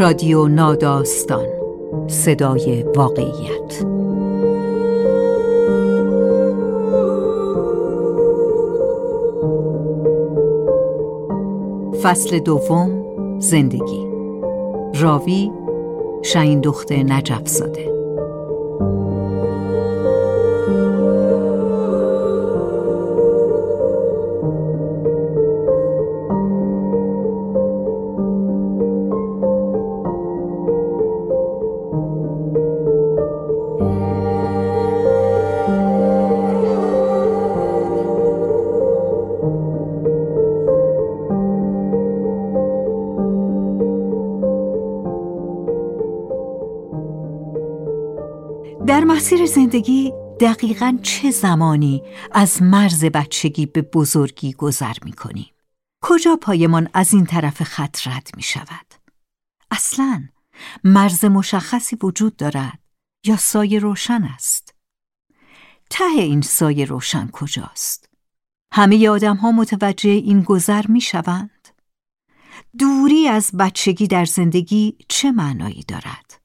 رادیو ناداستان. صدای واقعیت. فصل دوم زندگی. راوی شاین دخت نجف زاده زندگی دقیقا چه زمانی از مرز بچگی به بزرگی گذر می کنیم؟ کجا پایمان از این طرف خط رد می شود؟ اصلا مرز مشخصی وجود دارد یا سایه روشن است؟ ته این سایه روشن کجاست؟ همه آدم ها متوجه این گذر می شوند؟ دوری از بچگی در زندگی چه معنایی دارد؟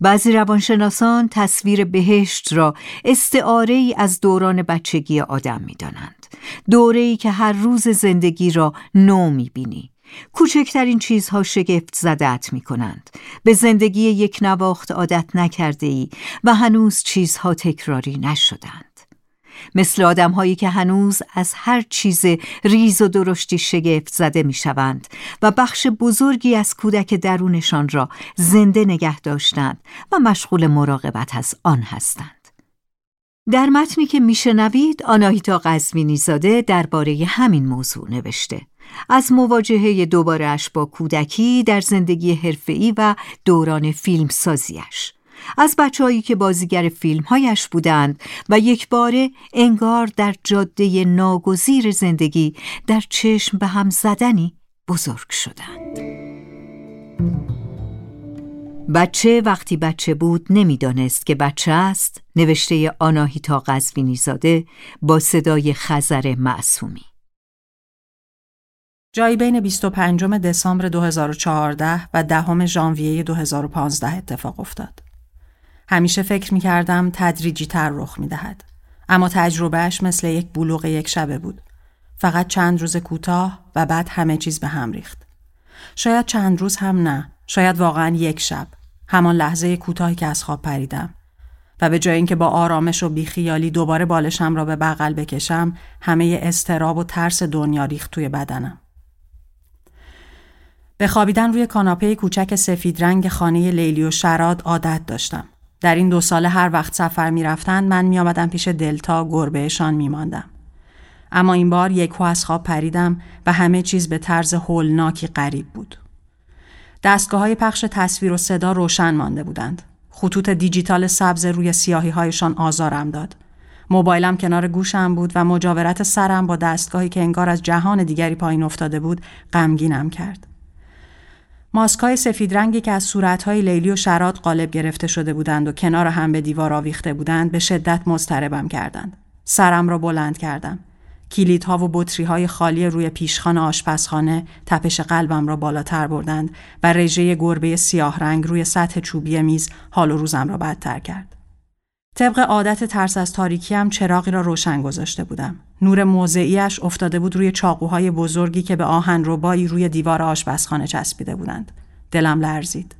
بعضی روانشناسان تصویر بهشت را استعاره ای از دوران بچگی آدم می دانند. دوره ای که هر روز زندگی را نو می بینی. کوچکترین چیزها شگفت زدت می کنند. به زندگی یک نواخت عادت نکرده ای و هنوز چیزها تکراری نشدند. مثل آدم هایی که هنوز از هر چیز ریز و درشتی شگفت زده می شوند و بخش بزرگی از کودک درونشان را زنده نگه داشتند و مشغول مراقبت از آن هستند. در متنی که میشنوید آناهیتا قزوینی زاده درباره همین موضوع نوشته از مواجهه دوبارهش با کودکی در زندگی حرفه‌ای و دوران فیلمسازیش از بچههایی که بازیگر فیلمهایش بودند و یک باره انگار در جاده ناگزیر زندگی در چشم به هم زدنی بزرگ شدند بچه وقتی بچه بود نمی‌دانست که بچه است نوشته آناهیتا قزوینی زاده با صدای خزر معصومی جایی بین 25 دسامبر 2014 و دهم ژانویه 2015 اتفاق افتاد. همیشه فکر می کردم تدریجی تر رخ می دهد. اما تجربهش مثل یک بلوغ یک شبه بود. فقط چند روز کوتاه و بعد همه چیز به هم ریخت. شاید چند روز هم نه. شاید واقعا یک شب. همان لحظه کوتاهی که از خواب پریدم. و به جای اینکه با آرامش و بیخیالی دوباره بالشم را به بغل بکشم همه استراب و ترس دنیا ریخت توی بدنم. به خوابیدن روی کاناپه کوچک سفید رنگ خانه لیلی و شراد عادت داشتم. در این دو ساله هر وقت سفر می رفتن من می آمدم پیش دلتا گربهشان می ماندم. اما این بار یک از خواب پریدم و همه چیز به طرز هولناکی غریب بود. دستگاه های پخش تصویر و صدا روشن مانده بودند. خطوط دیجیتال سبز روی سیاهی هایشان آزارم داد. موبایلم کنار گوشم بود و مجاورت سرم با دستگاهی که انگار از جهان دیگری پایین افتاده بود غمگینم کرد. ماسکای سفید رنگی که از صورتهای لیلی و شراد قالب گرفته شده بودند و کنار هم به دیوار آویخته بودند به شدت مضطربم کردند. سرم را بلند کردم. کلیدها و بطری خالی روی پیشخان آشپزخانه تپش قلبم را بالاتر بردند و رژه گربه سیاه رنگ روی سطح چوبی میز حال و روزم را بدتر کرد. طبق عادت ترس از تاریکیم چراغی را روشن گذاشته بودم. نور موضعیش افتاده بود روی چاقوهای بزرگی که به آهن ربایی روی دیوار آشپزخانه چسبیده بودند. دلم لرزید.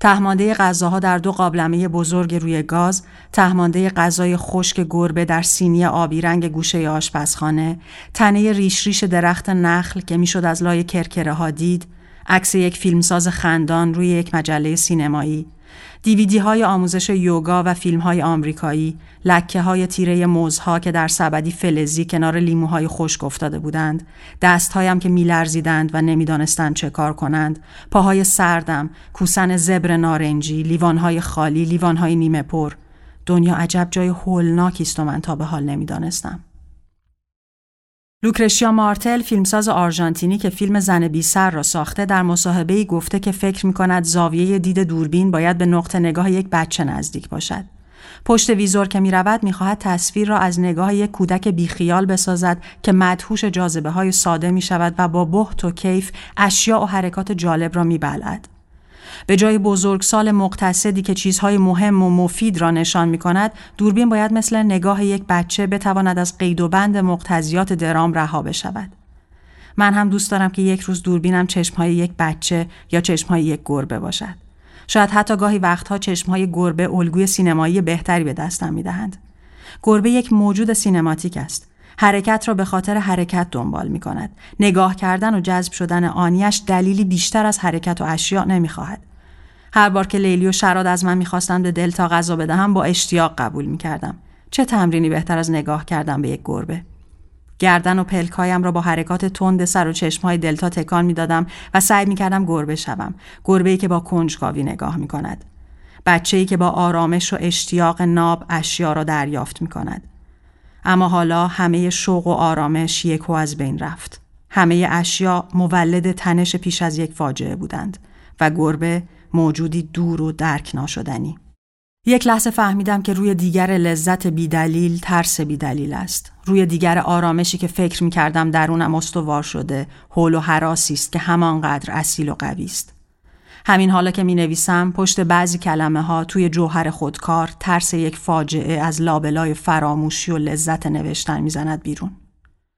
تهمانده غذاها در دو قابلمه بزرگ روی گاز، تهمانده غذای خشک گربه در سینی آبی رنگ گوشه آشپزخانه، تنه ریش ریش درخت نخل که می‌شد از لای کرکره ها دید، عکس یک فیلمساز خندان روی یک مجله سینمایی، دیویدی های آموزش یوگا و فیلم های آمریکایی، لکه های تیره موزها که در سبدی فلزی کنار لیموهای خشک افتاده بودند، دستهایم که میلرزیدند و نمی‌دانستند چه کار کنند، پاهای سردم، کوسن زبر نارنجی، لیوانهای خالی، لیوانهای نیمه پر. دنیا عجب جای هولناکی است و من تا به حال نمی‌دانستم. لوکرشیا مارتل فیلمساز آرژانتینی که فیلم زن بی سر را ساخته در مصاحبه ای گفته که فکر می کند زاویه دید دوربین باید به نقطه نگاه یک بچه نزدیک باشد. پشت ویزور که می رود می خواهد تصویر را از نگاه یک کودک بیخیال بسازد که مدهوش جاذبه های ساده می شود و با بحت و کیف اشیاء و حرکات جالب را می بلد. به جای بزرگسال مقتصدی که چیزهای مهم و مفید را نشان می کند، دوربین باید مثل نگاه یک بچه بتواند از قید و بند مقتضیات درام رها بشود. من هم دوست دارم که یک روز دوربینم چشمهای یک بچه یا چشمهای یک گربه باشد. شاید حتی گاهی وقتها چشمهای گربه الگوی سینمایی بهتری به دستم می دهند. گربه یک موجود سینماتیک است. حرکت را به خاطر حرکت دنبال می کند. نگاه کردن و جذب شدن آنیش دلیلی بیشتر از حرکت و اشیاء نمی خواهد. هر بار که لیلی و شراد از من می‌خواستند به دلتا غذا بدهم با اشتیاق قبول می کردم. چه تمرینی بهتر از نگاه کردن به یک گربه؟ گردن و پلکایم را با حرکات تند سر و چشمهای دلتا تکان می‌دادم و سعی می کردم گربه شوم. گربه ای که با کنجکاوی نگاه می کند. بچه ای که با آرامش و اشتیاق ناب اشیا را دریافت می کند. اما حالا همه شوق و آرامش یک و از بین رفت. همه اشیا مولد تنش پیش از یک فاجعه بودند و گربه موجودی دور و درک ناشدنی. یک لحظه فهمیدم که روی دیگر لذت بیدلیل ترس بیدلیل است. روی دیگر آرامشی که فکر می کردم درونم استوار شده، حول و حراسی است که همانقدر اصیل و قوی است. همین حالا که می نویسم پشت بعضی کلمه ها توی جوهر خودکار ترس یک فاجعه از لابلای فراموشی و لذت نوشتن می‌زند بیرون.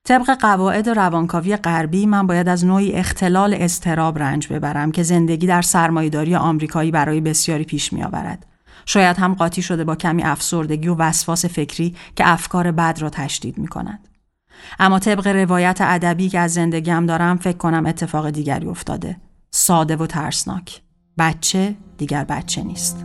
طبق قواعد روانکاوی غربی من باید از نوعی اختلال استراب رنج ببرم که زندگی در سرمایهداری آمریکایی برای بسیاری پیش می آورد. شاید هم قاطی شده با کمی افسردگی و وسواس فکری که افکار بد را تشدید می کند. اما طبق روایت ادبی که از زندگیم دارم فکر کنم اتفاق دیگری افتاده. ساده و ترسناک. بچه دیگر بچه نیست.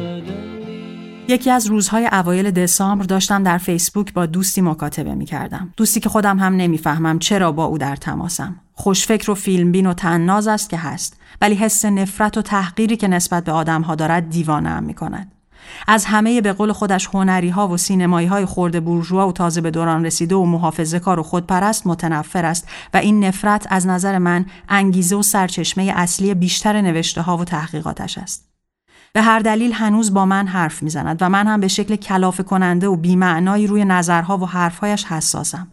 یکی از روزهای اوایل دسامبر داشتم در فیسبوک با دوستی مکاتبه می کردم. دوستی که خودم هم نمی‌فهمم چرا با او در تماسم. خوشفکر و فیلمبین و تناز است که هست ولی حس نفرت و تحقیری که نسبت به آدمها دارد دیوانه هم می کند. از همه به قول خودش هنری ها و سینمایی های خورده بورژوا و تازه به دوران رسیده و محافظه کار و خودپرست متنفر است و این نفرت از نظر من انگیزه و سرچشمه اصلی بیشتر نوشته ها و تحقیقاتش است. به هر دلیل هنوز با من حرف می‌زند و من هم به شکل کلافه کننده و بیمعنایی روی نظرها و حرفهایش حساسم.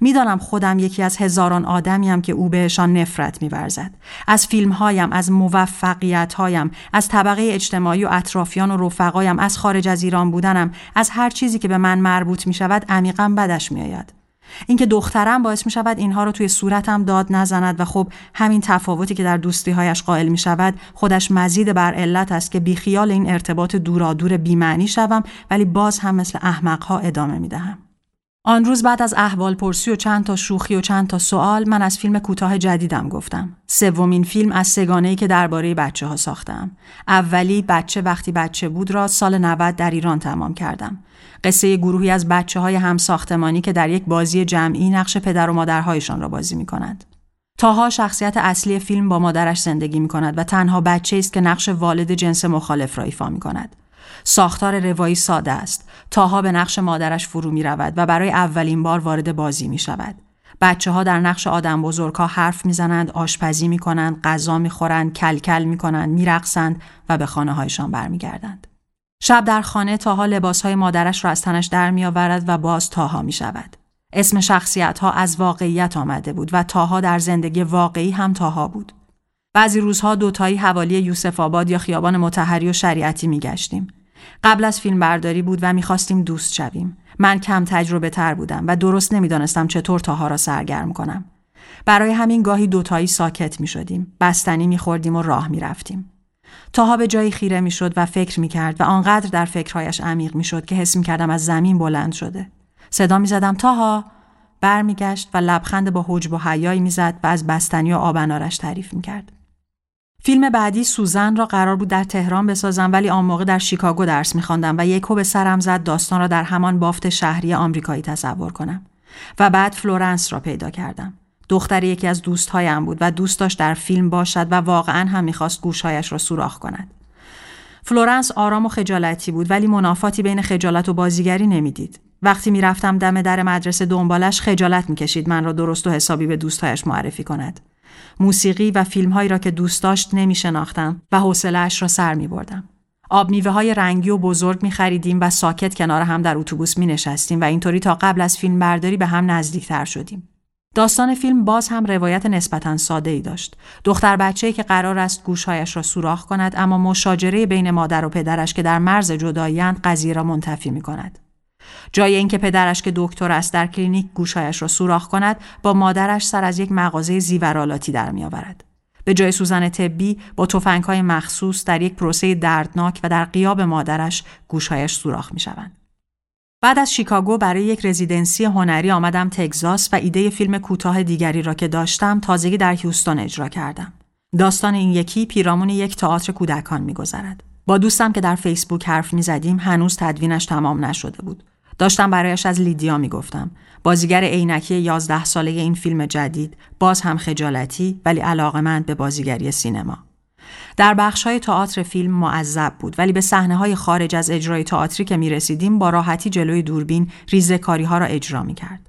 می‌دانم خودم یکی از هزاران آدمیم که او بهشان نفرت میورزد از فیلمهایم از موفقیتهایم از طبقه اجتماعی و اطرافیان و رفقایم از خارج از ایران بودنم از هر چیزی که به من مربوط می شود عمیقا بدش میآید اینکه دخترم باعث می شود اینها رو توی صورتم داد نزند و خب همین تفاوتی که در دوستی هایش قائل می شود خودش مزید بر علت است که بیخیال این ارتباط دورادور بیمعنی شوم ولی باز هم مثل احمق ها ادامه می دهم. آن روز بعد از احوال پرسی و چند تا شوخی و چند تا سوال من از فیلم کوتاه جدیدم گفتم. سومین فیلم از سگانه‌ای که درباره بچه ها ساختم. اولی بچه وقتی بچه بود را سال 90 در ایران تمام کردم. قصه گروهی از بچه های هم ساختمانی که در یک بازی جمعی نقش پدر و مادرهایشان را بازی می کنند. تاها شخصیت اصلی فیلم با مادرش زندگی می کند و تنها بچه است که نقش والد جنس مخالف را ایفا می کند. ساختار روایی ساده است. تاها به نقش مادرش فرو می رود و برای اولین بار وارد بازی می شود. بچه ها در نقش آدم بزرگ ها حرف می‌زنند، آشپزی می کنند، غذا می خورند، کلکل می کنند، می رقصند و به خانه هایشان برمیگردند. شب در خانه تاها لباس های مادرش را از تنش در می آورد و باز تاها می شود. اسم شخصیت ها از واقعیت آمده بود و تاها در زندگی واقعی هم تاها بود. بعضی روزها دوتایی حوالی یوسف آباد یا خیابان متحری و شریعتی می گشتیم. قبل از فیلم برداری بود و می‌خواستیم دوست شویم. من کم تجربه تر بودم و درست نمی‌دانستم چطور تاها را سرگرم کنم. برای همین گاهی دوتایی ساکت می شدیم. بستنی می خوردیم و راه می رفتیم. تاها به جایی خیره می شد و فکر می کرد و آنقدر در فکرهایش عمیق می شد که حس می کردم از زمین بلند شده. صدا می زدم تاها برمیگشت و لبخند با حجب و حیایی می‌زد و از بستنی و آب انارش تعریف می کرد. فیلم بعدی سوزن را قرار بود در تهران بسازم ولی آن موقع در شیکاگو درس میخواندم و یکهو به سرم زد داستان را در همان بافت شهری آمریکایی تصور کنم و بعد فلورنس را پیدا کردم دختر یکی از دوستهایم بود و دوست داشت در فیلم باشد و واقعا هم می‌خواست گوشهایش را سوراخ کند. فلورنس آرام و خجالتی بود ولی منافاتی بین خجالت و بازیگری نمی‌دید. وقتی می‌رفتم دم در مدرسه دنبالش خجالت می‌کشید من را درست و حسابی به دوستهایش معرفی کند. موسیقی و فیلمهایی را که دوست داشت نمی شناختم و حوصلهاش را سر می بردم. آب میوه های رنگی و بزرگ می خریدیم و ساکت کنار هم در اتوبوس می نشستیم و اینطوری تا قبل از فیلم برداری به هم نزدیکتر شدیم. داستان فیلم باز هم روایت نسبتا ساده ای داشت. دختر بچه که قرار است گوشهایش را سوراخ کند اما مشاجره بین مادر و پدرش که در مرز جداییند قضیه را منتفی می کند. جای اینکه پدرش که دکتر است در کلینیک گوشهایش را سوراخ کند با مادرش سر از یک مغازه زیورالاتی در میآورد به جای سوزن طبی با های مخصوص در یک پروسه دردناک و در قیاب مادرش گوشهایش سوراخ می شوند. بعد از شیکاگو برای یک رزیدنسی هنری آمدم تگزاس و ایده فیلم کوتاه دیگری را که داشتم تازگی در هیوستون اجرا کردم. داستان این یکی پیرامون یک تئاتر کودکان میگذرد. با دوستم که در فیسبوک حرف می زدیم هنوز تدوینش تمام نشده بود. داشتم برایش از لیدیا می‌گفتم بازیگر عینکی 11 ساله این فیلم جدید باز هم خجالتی ولی علاقمند به بازیگری سینما در بخش های تئاتر فیلم معذب بود ولی به صحنه های خارج از اجرای تئاتری که می رسیدیم با راحتی جلوی دوربین ریزه کاری ها را اجرا می کرد.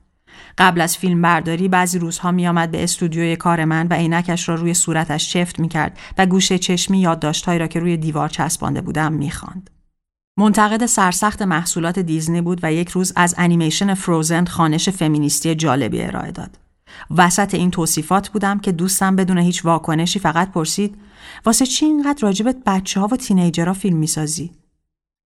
قبل از فیلم برداری بعضی روزها می آمد به استودیوی کار من و عینکش را روی صورتش شفت می کرد و گوشه چشمی یادداشتهایی را که روی دیوار چسبانده بودم می خاند. منتقد سرسخت محصولات دیزنی بود و یک روز از انیمیشن فروزن خانش فمینیستی جالبی ارائه داد. وسط این توصیفات بودم که دوستم بدون هیچ واکنشی فقط پرسید واسه چی اینقدر راجبت بچه ها و تینیجرها فیلم می‌سازی؟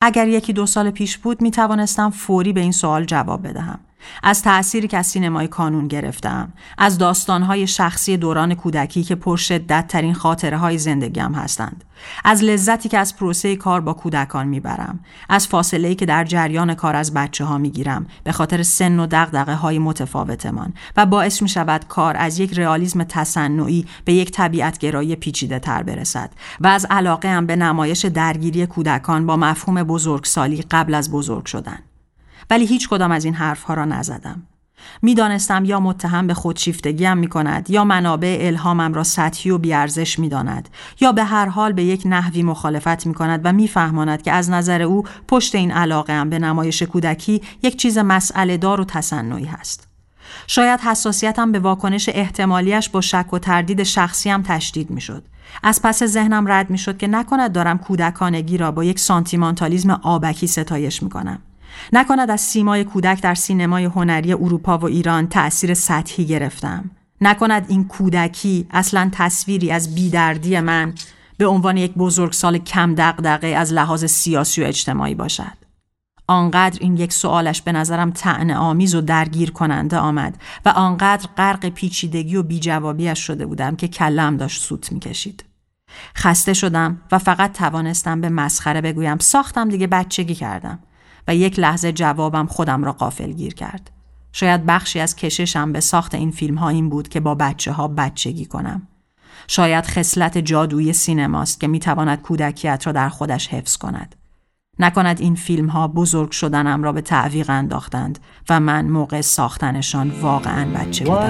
اگر یکی دو سال پیش بود می توانستم فوری به این سوال جواب بدهم. از تأثیری که از سینمای کانون گرفتم از داستانهای شخصی دوران کودکی که پرشدت ترین خاطره های زندگیم هستند از لذتی که از پروسه کار با کودکان می‌برم از فاصله که در جریان کار از بچه ها می‌گیرم به خاطر سن و دغدغه های متفاوتمان و باعث می شود کار از یک رئالیسم تصنعی به یک طبیعت گرایی پیچیده تر برسد و از علاقه هم به نمایش درگیری کودکان با مفهوم بزرگسالی قبل از بزرگ شدن. ولی هیچ کدام از این حرفها را نزدم. می‌دانستم یا متهم به خودشیفتگیم می کند یا منابع الهامم را سطحی و بیارزش می داند یا به هر حال به یک نحوی مخالفت می کند و میفهماند که از نظر او پشت این علاقه هم به نمایش کودکی یک چیز مسئله دار و تصنعی هست. شاید حساسیتم به واکنش احتمالیش با شک و تردید شخصی هم تشدید می شد. از پس ذهنم رد می شد که نکند دارم کودکانگی را با یک سانتیمانتالیزم آبکی ستایش می کنم. نکند از سیمای کودک در سینمای هنری اروپا و ایران تأثیر سطحی گرفتم نکند این کودکی اصلا تصویری از بیدردی من به عنوان یک بزرگسال کم دغدغه از لحاظ سیاسی و اجتماعی باشد آنقدر این یک سوالش به نظرم تعنه آمیز و درگیر کننده آمد و آنقدر غرق پیچیدگی و بیجوابیش شده بودم که کلم داشت سوت می‌کشید. خسته شدم و فقط توانستم به مسخره بگویم ساختم دیگه بچگی کردم. و یک لحظه جوابم خودم را قافل گیر کرد. شاید بخشی از کششم به ساخت این فیلم ها این بود که با بچه ها بچگی کنم. شاید خصلت جادویی سینماست که می‌تواند کودکیت را در خودش حفظ کند. نکند این فیلم ها بزرگ شدنم را به تعویق انداختند و من موقع ساختنشان واقعا بچه بودم.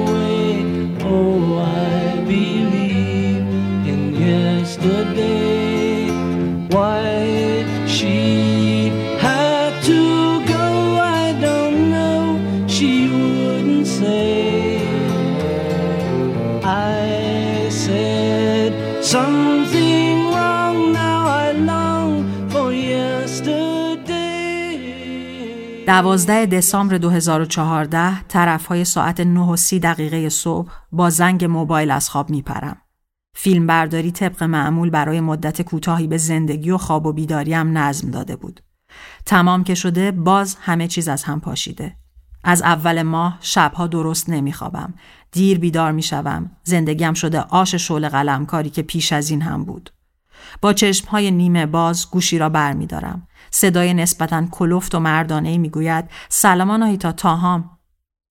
12 دسامبر 2014 طرف های ساعت 9 و 30 دقیقه صبح با زنگ موبایل از خواب میپرم. فیلم برداری طبق معمول برای مدت کوتاهی به زندگی و خواب و بیداریم نظم داده بود. تمام که شده باز همه چیز از هم پاشیده. از اول ماه شبها درست نمیخوابم. دیر بیدار می‌شوم. زندگیم شده آش شعله قلمکاری که پیش از این هم بود. با چشمهای نیمه باز گوشی را بر می دارم. صدای نسبتا کلفت و مردانه می گوید سلامان آهیتا تاهام.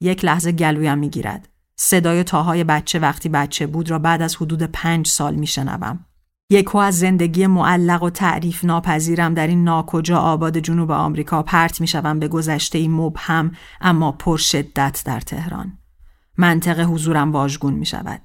یک لحظه گلویم می گیرد. صدای تاهای بچه وقتی بچه بود را بعد از حدود پنج سال می شنوم. یکهو از زندگی معلق و تعریف ناپذیرم در این ناکجا آباد جنوب آمریکا پرت می شوم به گذشته ای مبهم اما پرشدت در تهران. منطق حضورم واژگون می شود.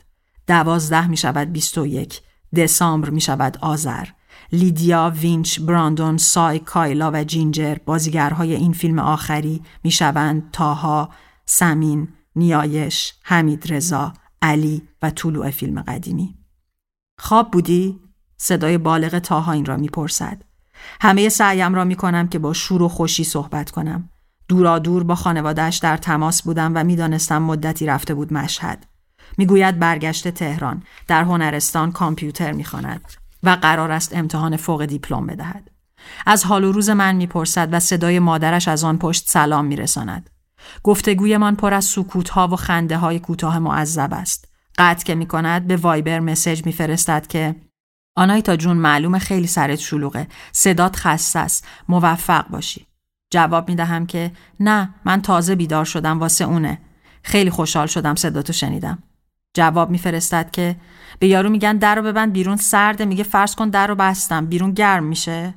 دوازده می شود بیست و یک. دسامبر می شود آذر. لیدیا، وینس، براندون، سای، کایلا و جینجر بازیگرهای این فیلم آخری می شوند تاها، سمین، نیایش، حمید رضا، علی و طلوع فیلم قدیمی. خواب بودی؟ صدای بالغ تاها این را می‌پرسد. همه سعیم را می کنم که با شور و خوشی صحبت کنم. دورا دور با خانوادهش در تماس بودم و می‌دانستم مدتی رفته بود مشهد. می‌گوید برگشت تهران در هنرستان کامپیوتر می‌خواند و قرار است امتحان فوق دیپلم بدهد. از حال و روز من می‌پرسد و صدای مادرش از آن پشت سلام میرساند. گفتگویمان پر از سکوت ها و خنده های کوتاه معذب است. قطع که می کند به وایبر مسج میفرستد که آنایتا جون معلوم خیلی سرت شلوغه صدات خسته است موفق باشی جواب می دهم که نه من تازه بیدار شدم واسه اونه خیلی خوشحال شدم صداتو شنیدم جواب میفرستد که به یارو میگن در رو ببند بیرون سرده میگه فرض کن در رو بستم بیرون گرم میشه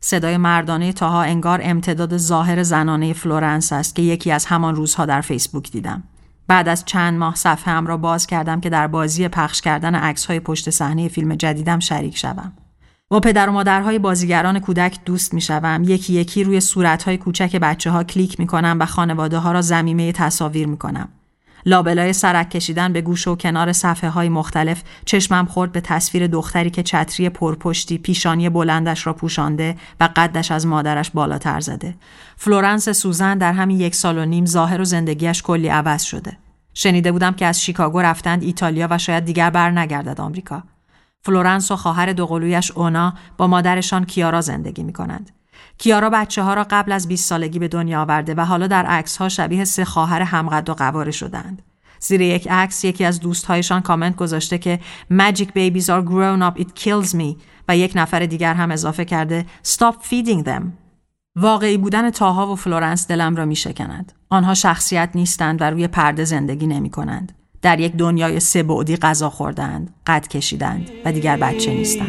صدای مردانه تاها انگار امتداد ظاهر زنانه فلورنس است که یکی از همان روزها در فیسبوک دیدم بعد از چند ماه صفحه‌ام را باز کردم که در بازی پخش کردن عکس های پشت صحنه فیلم جدیدم شریک شوم. با پدر و مادرهای بازیگران کودک دوست می شوم. یکی یکی روی صورت های کوچک بچه ها کلیک می کنم و خانواده ها را ضمیمه تصاویر می کنم. لابلای سرک کشیدن به گوشه و کنار صفحه های مختلف چشمم خورد به تصویر دختری که چتری پرپشتی پیشانی بلندش را پوشانده و قدش از مادرش بالاتر زده. فلورنس سوزن در همین یک سال و نیم ظاهر و زندگیش کلی عوض شده. شنیده بودم که از شیکاگو رفتند ایتالیا و شاید دیگر بر نگردد آمریکا. فلورنس و خواهر دوقلویش اونا با مادرشان کیارا زندگی می کنند. کیارا بچه ها را قبل از 20 سالگی به دنیا آورده و حالا در عکس ها شبیه سه خواهر همقد و قواره شدند. زیر یک عکس یکی از دوستهایشان کامنت گذاشته که Magic babies are grown up it kills me و یک نفر دیگر هم اضافه کرده Stop feeding them واقعی بودن تاها و فلورنس دلم را می شکند. آنها شخصیت نیستند و روی پرده زندگی نمی کنند. در یک دنیای سه بعدی غذا خوردند، قد کشیدند و دیگر بچه نیستند.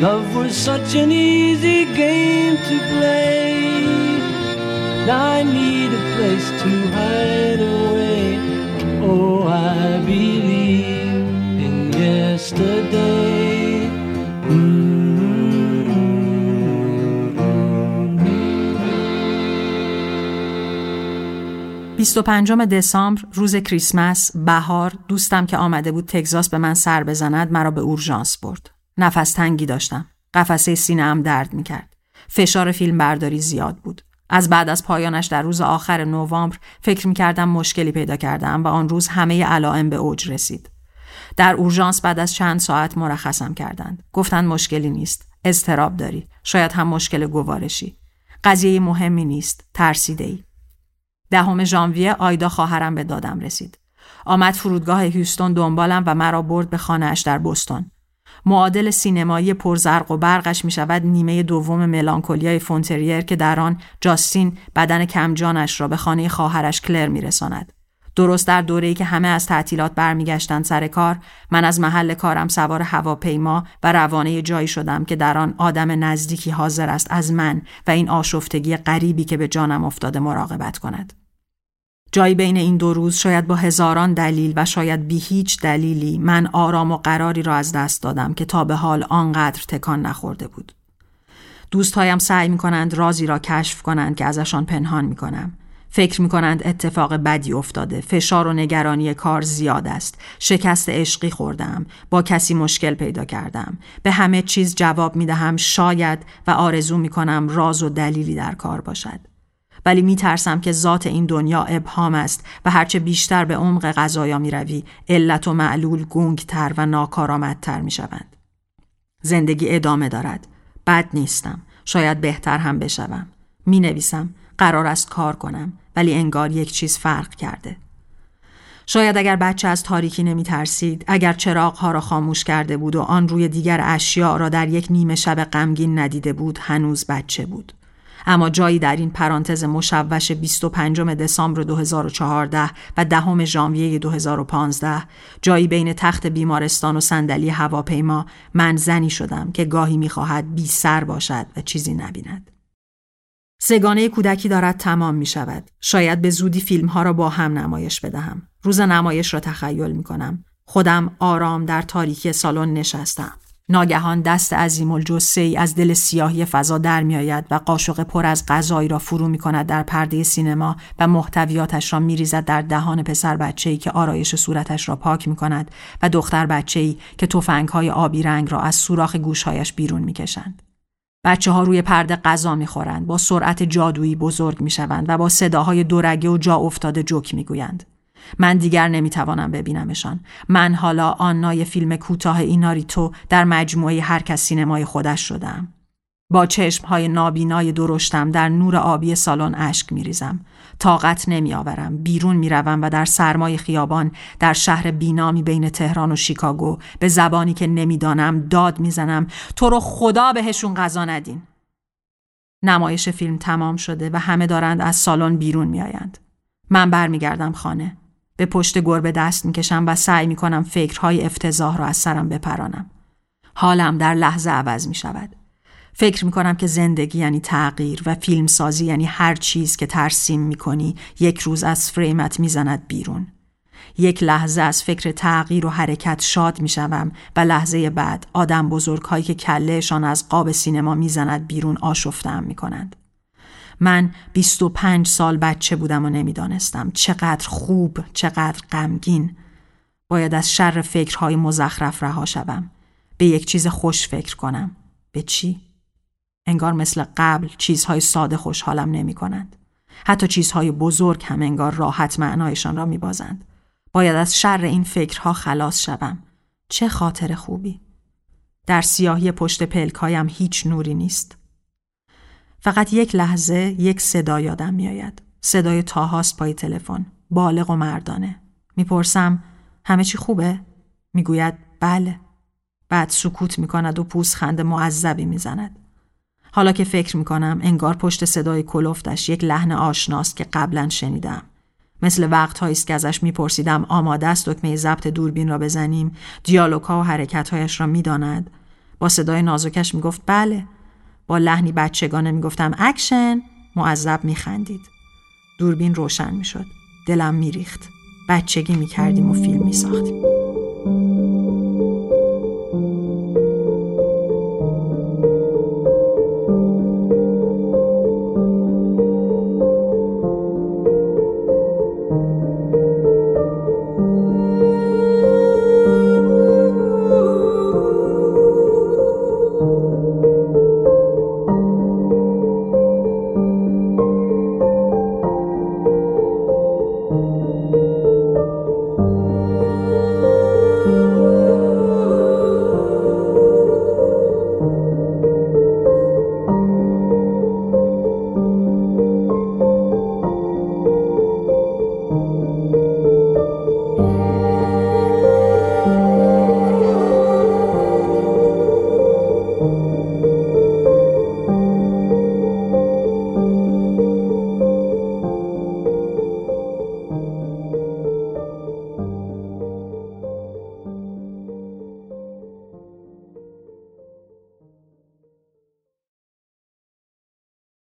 Love was such an easy game to play. I need a place to hide away. Oh, I believe in yesterday. Mm. 25 دسامبر روز کریسمس بهار دوستم که آمده بود تگزاس به من سر بزند مرا به اورژانس برد نفس تنگی داشتم. قفسه سینه هم درد می کرد. فشار فیلم برداری زیاد بود. از بعد از پایانش در روز آخر نوامبر فکر می کردم مشکلی پیدا کردم و آن روز همه علائم به اوج رسید. در اورژانس بعد از چند ساعت مرخصم کردند. گفتند مشکلی نیست. اضطراب داری. شاید هم مشکل گوارشی. قضیه مهمی نیست. ترسیده ای. دهم ژانویه آیدا خواهرم به دادم رسید. آمد فرودگاه هیوستون دنبالم و مرا برد به خانهاش در بستون. معادل سینمایی پرزرق و برقش می شود نیمه دوم ملانکولیای فونتریر که در آن جاستین بدن کمجانش را به خانه خواهرش کلر می رساند. درست در دوره‌ای که همه از تعطیلات برمیگشتند سر کار من از محل کارم سوار هواپیما و روانه جایی شدم که در آن آدم نزدیکی حاضر است از من و این آشفتگی غریبی که به جانم افتاده مراقبت کند جایی بین این دو روز شاید با هزاران دلیل و شاید بی هیچ دلیلی من آرام و قراری را از دست دادم که تا به حال آنقدر تکان نخورده بود. دوستهایم سعی می کنند رازی را کشف کنند که ازشان پنهان می کنم. فکر می کنند اتفاق بدی افتاده، فشار و نگرانی کار زیاد است، شکست عشقی خوردم، با کسی مشکل پیدا کردم، به همه چیز جواب می دهم شاید و آرزو می کنم راز و دلیلی در کار باشد. ولی می ترسم که ذات این دنیا ابهام است و هرچه بیشتر به عمق غذایا می روی علت و معلول گنگتر و ناکارآمدتر می شوند. زندگی ادامه دارد. بد نیستم. شاید بهتر هم بشوم. می نویسم. قرار است کار کنم ولی انگار یک چیز فرق کرده. شاید اگر بچه از تاریکی نمی ترسید، اگر چراغ ها را خاموش کرده بود و آن روی دیگر اشیاء را در یک نیمه شب غمگین ندیده بود، هنوز بچه بود. اما جایی در این پرانتز مشوش 25 دسامبر 2014 و دهم ژانویه 2015 جایی بین تخت بیمارستان و صندلی هواپیما من زنی شدم که گاهی می‌خواهد بی سر باشد و چیزی نبیند. سگانه کودکی دارد تمام می شود. شاید به زودی فیلم ها را با هم نمایش بدهم. روز نمایش را تخیل می کنم. خودم آرام در تاریکی سالن نشستم. ناگهان دست عظیم الجسه ای از دل سیاهی فضا در می آید و قاشق پر از غذایی را فرو می کند در پرده سینما و محتویاتش را می ریزد در دهان پسر بچه ای که آرایش صورتش را پاک می کند و دختر بچه ای که توفنگ های آبی رنگ را از سوراخ گوشهایش بیرون می کشند. بچه ها روی پرده غذا می خورند، با سرعت جادویی بزرگ می شوند و با صداهای دورگه و جا افتاده جوک می گویند. من دیگر نمی‌توانم ببینمشان. من حالا آنای فیلم کوتاه ایناریتو در مجموعه هر کس سینمای خودش شدم. با چشمهای نابینای درشتم در نور آبی سالن اشک میریزم. طاقت نمیآورم. بیرون می‌روم و در سرمای خیابان در شهر بینامی بین تهران و شیکاگو به زبانی که نمی‌دانم داد می‌زنم. تو رو خدا بهشون غذا ندین. نمایش فیلم تمام شده و همه دارند از سالن بیرون میآیند. من برمیگردم خانه. به پشت گربه دست می‌کشم و سعی می‌کنم فکرهای افتضاح را از سرم بپرانم. حالم در لحظه عوض می شود. فکر می کنم که زندگی یعنی تغییر و فیلمسازی یعنی هر چیز که ترسیم می کنی یک روز از فریمت می‌زند بیرون. یک لحظه از فکر تغییر و حرکت شاد می شوم و لحظه بعد آدم بزرگ هایی که کلهشان از قاب سینما می‌زند بیرون آشفتم می کنند. من 25 سال بچه بودم و نمی‌دانستم چقدر خوب چقدر غمگین باید از شر فکرهای مزخرف رها شوم به یک چیز خوش فکر کنم به چی انگار مثل قبل چیزهای ساده خوشحالم نمی کنند. حتی چیزهای بزرگ هم انگار راحت معنایشان را می بازند. باید از شر این فکرها خلاص شوم. چه خاطر خوبی. در سیاهی پشت پلکایم هیچ نوری نیست. فقط یک لحظه یک صدا یادم میآید. صدای تاهاست پای تلفن. بالغ و مردانه. می‌پرسم همه چی خوبه؟ می‌گوید بله. بعد سکوت می‌کند و پوزخند معذبی می‌زند. حالا که فکر می‌کنم انگار پشت صدای کلفتش یک لحن آشناست که قبلا شنیدم. مثل وقتهایی است که ازش میپرسیدم آماده است دکمه ضبط دوربین را بزنیم دیالوگها و حرکتهایش را می‌داند با صدای نازکش می‌گفت بله با لحنی بچگانه می‌گفتم اکشن معذب میخندید. دوربین روشن می‌شد. دلم میریخت. بچگی می‌کردیم و فیلم میساختیم.